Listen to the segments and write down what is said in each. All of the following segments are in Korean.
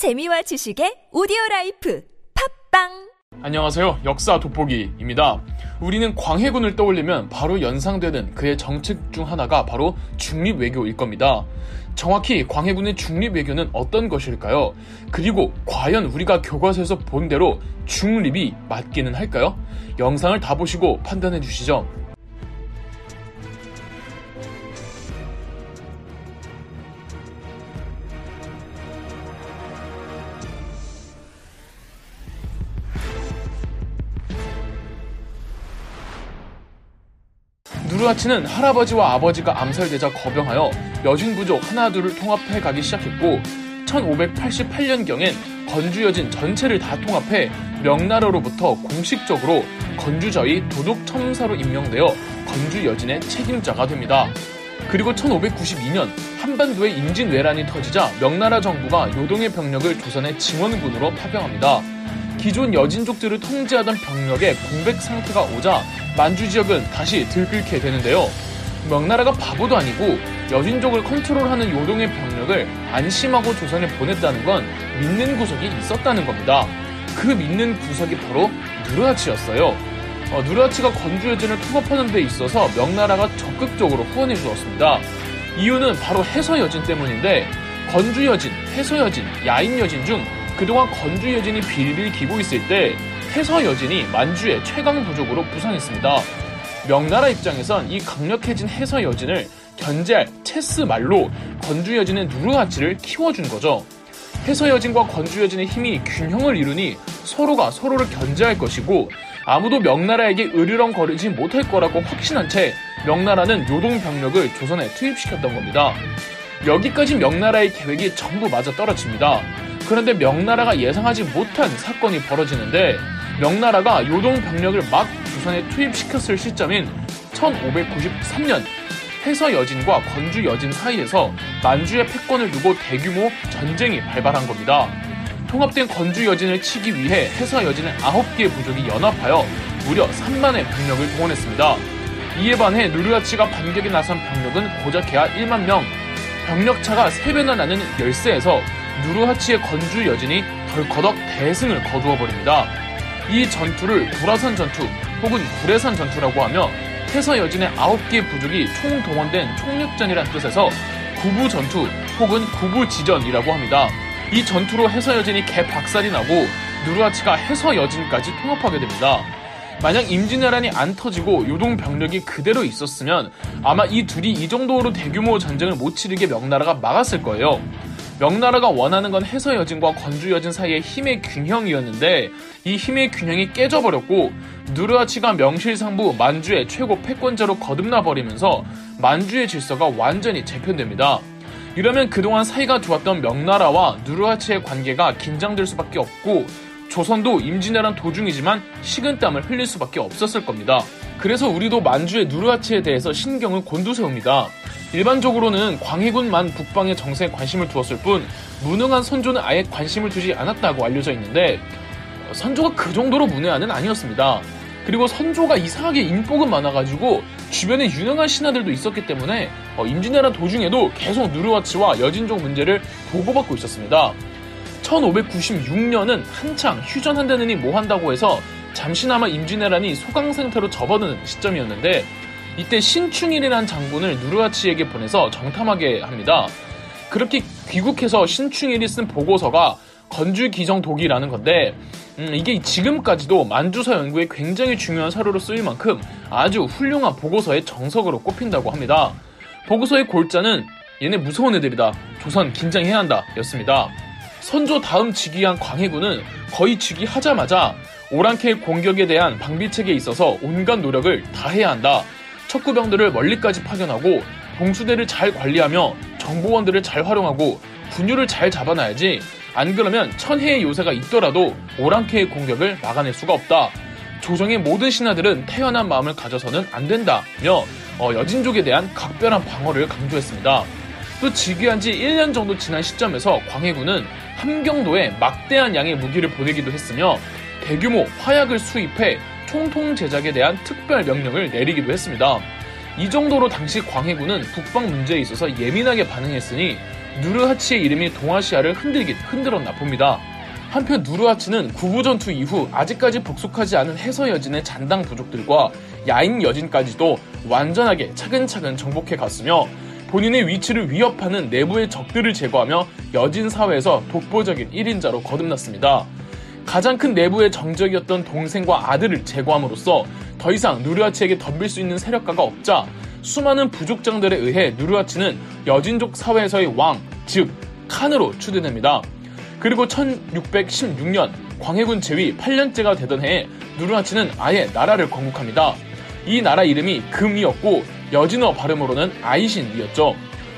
재미와 지식의 오디오 라이프 팝빵 안녕하세요. 역사 돋보기입니다. 우리는 광해군을 떠올리면 바로 연상되는 그의 정책 중 하나가 바로 중립 외교일 겁니다. 정확히 광해군의 중립 외교는 어떤 것일까요? 그리고 과연 우리가 교과서에서 본 대로 중립이 맞기는 할까요? 영상을 다 보시고 판단해 주시죠. 누르하치는 할아버지와 아버지가 암살되자 거병하여 여진 부족 하나둘을 통합해 가기 시작했고 1588년경엔 건주 여진 전체를 다 통합해 명나라로부터 공식적으로 건주저의 도둑 첨사로 임명되어 건주 여진의 책임자가 됩니다. 그리고 1592년 한반도에 임진왜란이 터지자 명나라 정부가 요동의 병력을 조선의 증원군으로 파병합니다. 기존 여진족들을 통제하던 병력의 공백 상태가 오자 만주 지역은 다시 들끓게 되는데요. 명나라가 바보도 아니고 여진족을 컨트롤하는 요동의 병력을 안심하고 조선에 보냈다는 건 믿는 구석이 있었다는 겁니다. 그 믿는 구석이 바로 누르하치였어요. 어, 누르하치가 건주 여진을 통합하는 데 있어서 명나라가 적극적으로 후원해 주었습니다. 이유는 바로 해서 여진 때문인데 건주 여진, 해서 여진, 야인 여진 중 그동안 건주 여진이 빌빌 기고 있을 때 해서 여진이 만주의 최강 부족으로 부상했습니다. 명나라 입장에선 이 강력해진 해서 여진을 견제할 체스 말로 건주 여진의 누르하치를 키워준 거죠. 해서 여진과 건주 여진의 힘이 균형을 이루니 서로가 서로를 견제할 것이고 아무도 명나라에게 으르렁거리지 못할 거라고 확신한 채 명나라는 요동 병력을 조선에 투입시켰던 겁니다. 여기까지 명나라의 계획이 전부 맞아 떨어집니다. 그런데 명나라가 예상하지 못한 사건이 벌어지는데 명나라가 요동 병력을 막 조선에 투입시켰을 시점인 1593년 해서 여진과 건주 여진 사이에서 만주의 패권을 두고 대규모 전쟁이 발발한 겁니다. 통합된 건주 여진을 치기 위해 해서 여진의 9개의 부족이 연합하여 무려 3만의 병력을 동원했습니다. 이에 반해 누르하치가 반격에 나선 병력은 고작해야 1만 명, 병력차가 3배나 나는 열세에서 누르하치의 건주 여진이 덜커덕 대승을 거두어 버립니다. 이 전투를 구라산 전투 혹은 구례산 전투라고 하며 해서 여진의 9개 부족이 총동원된 총력전이란 뜻에서 구부 전투 혹은 구부 지전이라고 합니다. 이 전투로 해서 여진이 개박살이 나고 누르하치가 해서 여진까지 통합하게 됩니다. 만약 임진왜란이 안 터지고 요동 병력이 그대로 있었으면 아마 이 둘이 이 정도로 대규모 전쟁을 못 치르게 명나라가 막았을 거예요. 명나라가 원하는 건 해서 여진과 건주 여진 사이의 힘의 균형이었는데 이 힘의 균형이 깨져버렸고 누르하치가 명실상부 만주의 최고 패권자로 거듭나 버리면서 만주의 질서가 완전히 재편됩니다. 이러면 그동안 사이가 좋았던 명나라와 누르하치의 관계가 긴장될 수밖에 없고 조선도 임진왜란 도중이지만 식은땀을 흘릴 수밖에 없었을 겁니다. 그래서 우리도 만주의 누르하치에 대해서 신경을 곤두세웁니다. 일반적으로는 광해군만 북방의 정세에 관심을 두었을 뿐 무능한 선조는 아예 관심을 두지 않았다고 알려져 있는데 선조가 그 정도로 문외한은 아니었습니다. 그리고 선조가 이상하게 인복은 많아가지고 주변에 유능한 신하들도 있었기 때문에 어, 임진왜란 도중에도 계속 누르와치와 여진족 문제를 보고받고 있었습니다. 1596년은 한창 휴전한다느니 뭐 한다고 해서 잠시나마 임진왜란이 소강 상태로 접어드는 시점이었는데 이때 신충일이라는 장군을 누르하치에게 보내서 정탐하게 합니다. 그렇게 귀국해서 신충일이 쓴 보고서가 건주기정독이라는 건데 음, 이게 지금까지도 만주사 연구에 굉장히 중요한 사료로 쓰일 만큼 아주 훌륭한 보고서의 정석으로 꼽힌다고 합니다. 보고서의 골자는 얘네 무서운 애들이다. 조선 긴장해야 한다. 였습니다. 선조 다음 즉위한 광해군은 거의 즉위하자마자 오랑캐 공격에 대한 방비책에 있어서 온갖 노력을 다해야 한다. 척구병들을 멀리까지 파견하고 봉수대를 잘 관리하며 정보원들을 잘 활용하고 분유를 잘 잡아놔야지 안 그러면 천혜의 요새가 있더라도 오랑캐의 공격을 막아낼 수가 없다. 조정의 모든 신하들은 태연한 마음을 가져서는 안 된다며 어, 여진족에 대한 각별한 방어를 강조했습니다. 또 즉위한 지 1년 정도 지난 시점에서 광해군은 함경도에 막대한 양의 무기를 보내기도 했으며 대규모 화약을 수입해 총통 제작에 대한 특별 명령을 내리기도 했습니다. 이 정도로 당시 광해군은 북방 문제에 있어서 예민하게 반응했으니 누르하치의 이름이 동아시아를 흔들긴 흔들었나 봅니다. 한편 누르하치는 구부 전투 이후 아직까지 복속하지 않은 해서 여진의 잔당 부족들과 야인 여진까지도 완전하게 차근차근 정복해 갔으며 본인의 위치를 위협하는 내부의 적들을 제거하며 여진 사회에서 독보적인 1인자로 거듭났습니다. 가장 큰 내부의 정적이었던 동생과 아들을 제거함으로써 더 이상 누르하치에게 덤빌 수 있는 세력가가 없자 수많은 부족장들에 의해 누르하치는 여진족 사회에서의 왕, 즉 칸으로 추대됩니다. 그리고 1616년 광해군 제위 8년째가 되던 해에 누르하치는 아예 나라를 건국합니다. 이 나라 이름이 금이었고 여진어 발음으로는 아이신이었죠.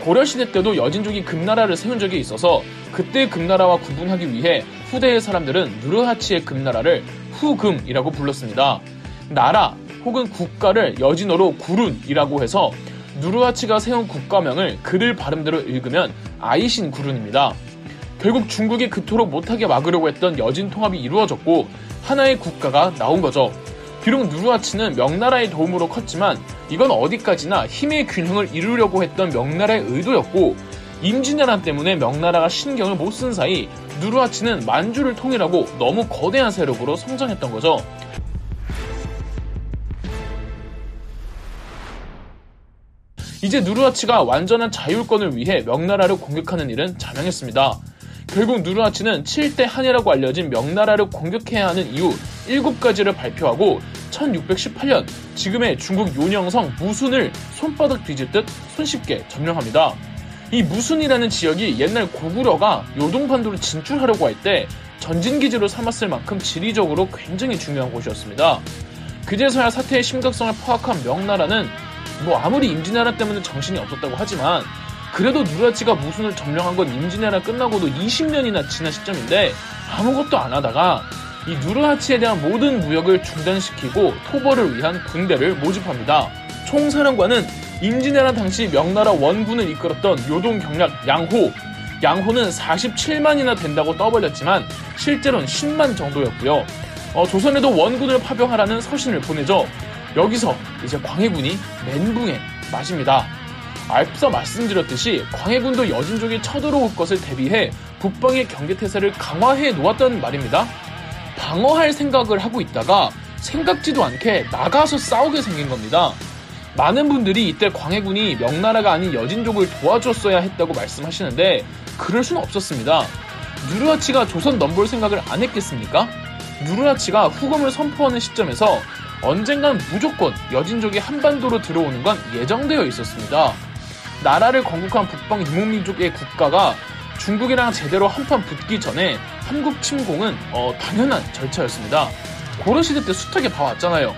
고려시대 때도 여진족이 금나라를 세운 적이 있어서 그때 금나라와 구분하기 위해 후대의 사람들은 누르하치의 금나라를 후금이라고 불렀습니다. 나라 혹은 국가를 여진어로 구룬이라고 해서 누르하치가 세운 국가명을 그들 발음대로 읽으면 아이신 구룬입니다. 결국 중국이 그토록 못하게 막으려고 했던 여진 통합이 이루어졌고 하나의 국가가 나온 거죠. 비록 누르하치는 명나라의 도움으로 컸지만 이건 어디까지나 힘의 균형을 이루려고 했던 명나라의 의도였고 임진왜란 때문에 명나라가 신경을 못 쓴 사이 누르하치는 만주를 통일하고 너무 거대한 세력으로 성장했던 거죠. 이제 누르하치가 완전한 자율권을 위해 명나라를 공격하는 일은 자명했습니다. 결국 누르하치는 7대 한이라고 알려진 명나라를 공격해야 하는 이유 7가지를 발표하고 1618년 지금의 중국 요녕성 무순을 손바닥 뒤집듯 손쉽게 점령합니다. 이 무순이라는 지역이 옛날 고구려가 요동반도를 진출하려고 할 때 전진기지로 삼았을 만큼 지리적으로 굉장히 중요한 곳이었습니다. 그제서야 사태의 심각성을 파악한 명나라는 뭐 아무리 임진왜란 때문에 정신이 없었다고 하지만 그래도 누라치가 무순을 점령한 건 임진왜란 끝나고도 20년이나 지난 시점인데 아무것도 안 하다가 이 누르하치에 대한 모든 무역을 중단시키고 토벌을 위한 군대를 모집합니다. 총사령관은 임진왜란 당시 명나라 원군을 이끌었던 요동 경략 양호. 양호는 47만이나 된다고 떠벌렸지만 실제로는 10만 정도였고요. 어, 조선에도 원군을 파병하라는 서신을 보내죠. 여기서 이제 광해군이 멘붕에 맞습니다. 앞서 말씀드렸듯이 광해군도 여진족이 쳐들어올 것을 대비해 북방의 경계태세를 강화해 놓았다는 말입니다. 방어할 생각을 하고 있다가 생각지도 않게 나가서 싸우게 생긴 겁니다. 많은 분들이 이때 광해군이 명나라가 아닌 여진족을 도와줬어야 했다고 말씀하시는데 그럴 수는 없었습니다. 누르하치가 조선 넘볼 생각을 안 했겠습니까? 누르하치가 후금을 선포하는 시점에서 언젠간 무조건 여진족이 한반도로 들어오는 건 예정되어 있었습니다. 나라를 건국한 북방 유목민족의 국가가 중국이랑 제대로 한판 붙기 전에 한국 침공은 어, 당연한 절차였습니다. 고려시대 때 숱하게 봐왔잖아요.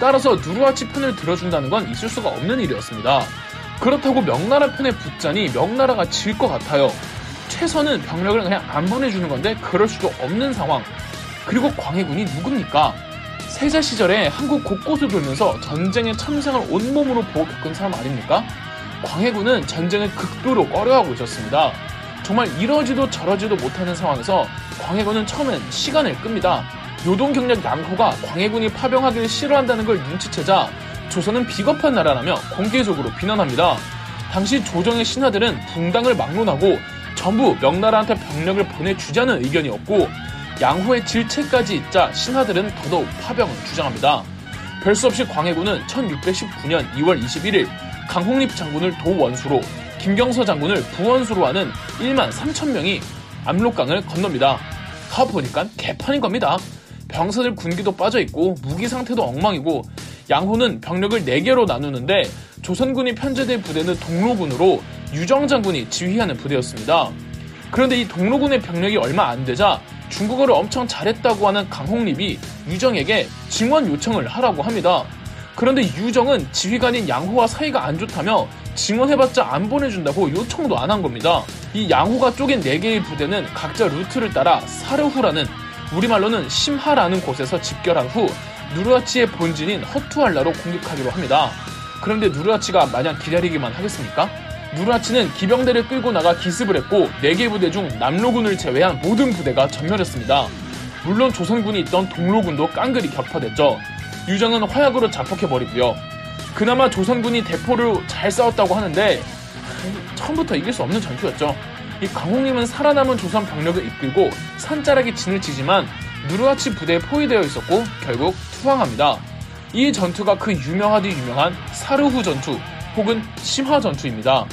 따라서 누르하치 편을 들어준다는 건 있을 수가 없는 일이었습니다. 그렇다고 명나라 편에 붙자니 명나라가 질 것 같아요. 최선은 병력을 그냥 안 보내주는 건데 그럴 수도 없는 상황. 그리고 광해군이 누굽니까? 세자 시절에 한국 곳곳을 돌면서 전쟁의 참상을 온몸으로 보고 겪은 사람 아닙니까? 광해군은 전쟁을 극도로 꺼려하고 있었습니다. 정말 이러지도 저러지도 못하는 상황에서 광해군은 처음엔 시간을 끕니다. 요동 경력 양호가 광해군이 파병하기를 싫어한다는 걸 눈치채자 조선은 비겁한 나라라며 공개적으로 비난합니다. 당시 조정의 신하들은 붕당을 막론하고 전부 명나라한테 병력을 보내주자는 의견이었고 양호의 질책까지 있자 신하들은 더더욱 파병을 주장합니다. 별수 없이 광해군은 1619년 2월 21일 강홍립 장군을 도원수로 김경서 장군을 부원수로 하는 1만 3천 명이 압록강을 건넙니다. 가보니까 개판인 겁니다. 병사들 군기도 빠져있고 무기 상태도 엉망이고 양호는 병력을 4개로 나누는데 조선군이 편제된 부대는 동로군으로 유정 장군이 지휘하는 부대였습니다. 그런데 이 동로군의 병력이 얼마 안 되자 중국어를 엄청 잘했다고 하는 강홍립이 유정에게 증원 요청을 하라고 합니다. 그런데 유정은 지휘관인 양호와 사이가 안 좋다며 증언해봤자 안 보내준다고 요청도 안 한 겁니다. 이 양호가 쪼갠 4개의 부대는 각자 루트를 따라 사르후라는 우리말로는 심하라는 곳에서 집결한 후 누르하치의 본진인 허투알라로 공격하기로 합니다. 그런데 누르하치가 마냥 기다리기만 하겠습니까? 누르하치는 기병대를 끌고 나가 기습을 했고 4개 부대 중 남로군을 제외한 모든 부대가 전멸했습니다. 물론 조선군이 있던 동로군도 깡그리 격파됐죠. 유정은 화약으로 자폭해버리고요. 그나마 조선군이 대포를 잘 싸웠다고 하는데 처음부터 이길 수 없는 전투였죠. 이 강홍림은 살아남은 조선 병력을 이끌고 산자락에 진을 치지만 누르하치 부대에 포위되어 있었고 결국 투항합니다. 이 전투가 그 유명하디 유명한 사르후 전투 혹은 심화 전투입니다.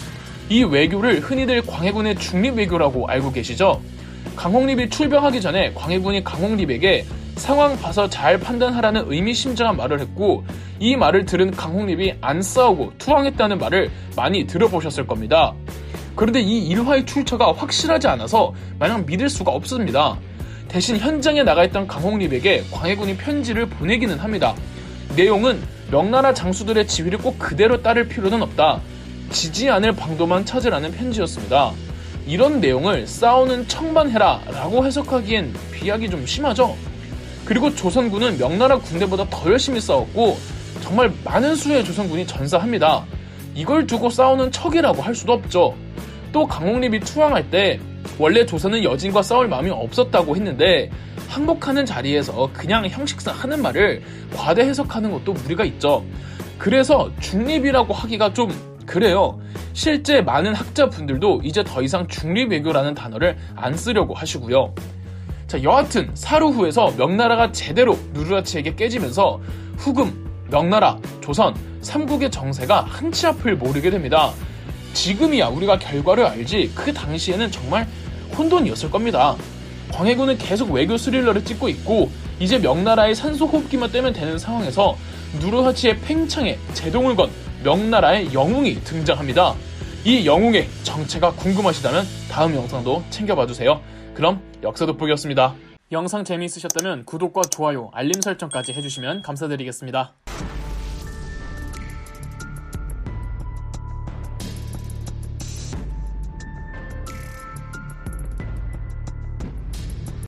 이 외교를 흔히들 광해군의 중립 외교라고 알고 계시죠? 강홍립이 출병하기 전에 광해군이 강홍립에게 상황 봐서 잘 판단하라는 의미심장한 말을 했고 이 말을 들은 강홍립이 안 싸우고 투항했다는 말을 많이 들어보셨을 겁니다. 그런데 이 일화의 출처가 확실하지 않아서 마냥 믿을 수가 없습니다. 대신 현장에 나가 있던 강홍립에게 광해군이 편지를 보내기는 합니다. 내용은 명나라 장수들의 지휘를 꼭 그대로 따를 필요는 없다. 지지 않을 방도만 찾으라는 편지였습니다. 이런 내용을 싸우는 청반해라 라고 해석하기엔 비약이 좀 심하죠? 그리고 조선군은 명나라 군대보다 더 열심히 싸웠고 정말 많은 수의 조선군이 전사합니다. 이걸 두고 싸우는 척이라고 할 수도 없죠. 또 강홍립이 투항할 때 원래 조선은 여진과 싸울 마음이 없었다고 했는데 항복하는 자리에서 그냥 형식상 하는 말을 과대 해석하는 것도 무리가 있죠. 그래서 중립이라고 하기가 좀 그래요. 실제 많은 학자분들도 이제 더 이상 중립외교라는 단어를 안 쓰려고 하시고요. 자, 여하튼 사루후에서 명나라가 제대로 누르라치에게 깨지면서 후금, 명나라, 조선, 삼국의 정세가 한치 앞을 모르게 됩니다. 지금이야 우리가 결과를 알지 그 당시에는 정말 혼돈이었을 겁니다. 광해군은 계속 외교 스릴러를 찍고 있고 이제 명나라의 산소 호흡기만 떼면 되는 상황에서 누르하치의 팽창에 제동을 건 명나라의 영웅이 등장합니다. 이 영웅의 정체가 궁금하시다면 다음 영상도 챙겨봐 주세요. 그럼 역사 돋보기였습니다. 영상 재미있으셨다면 구독과 좋아요, 알림 설정까지 해주시면 감사드리겠습니다.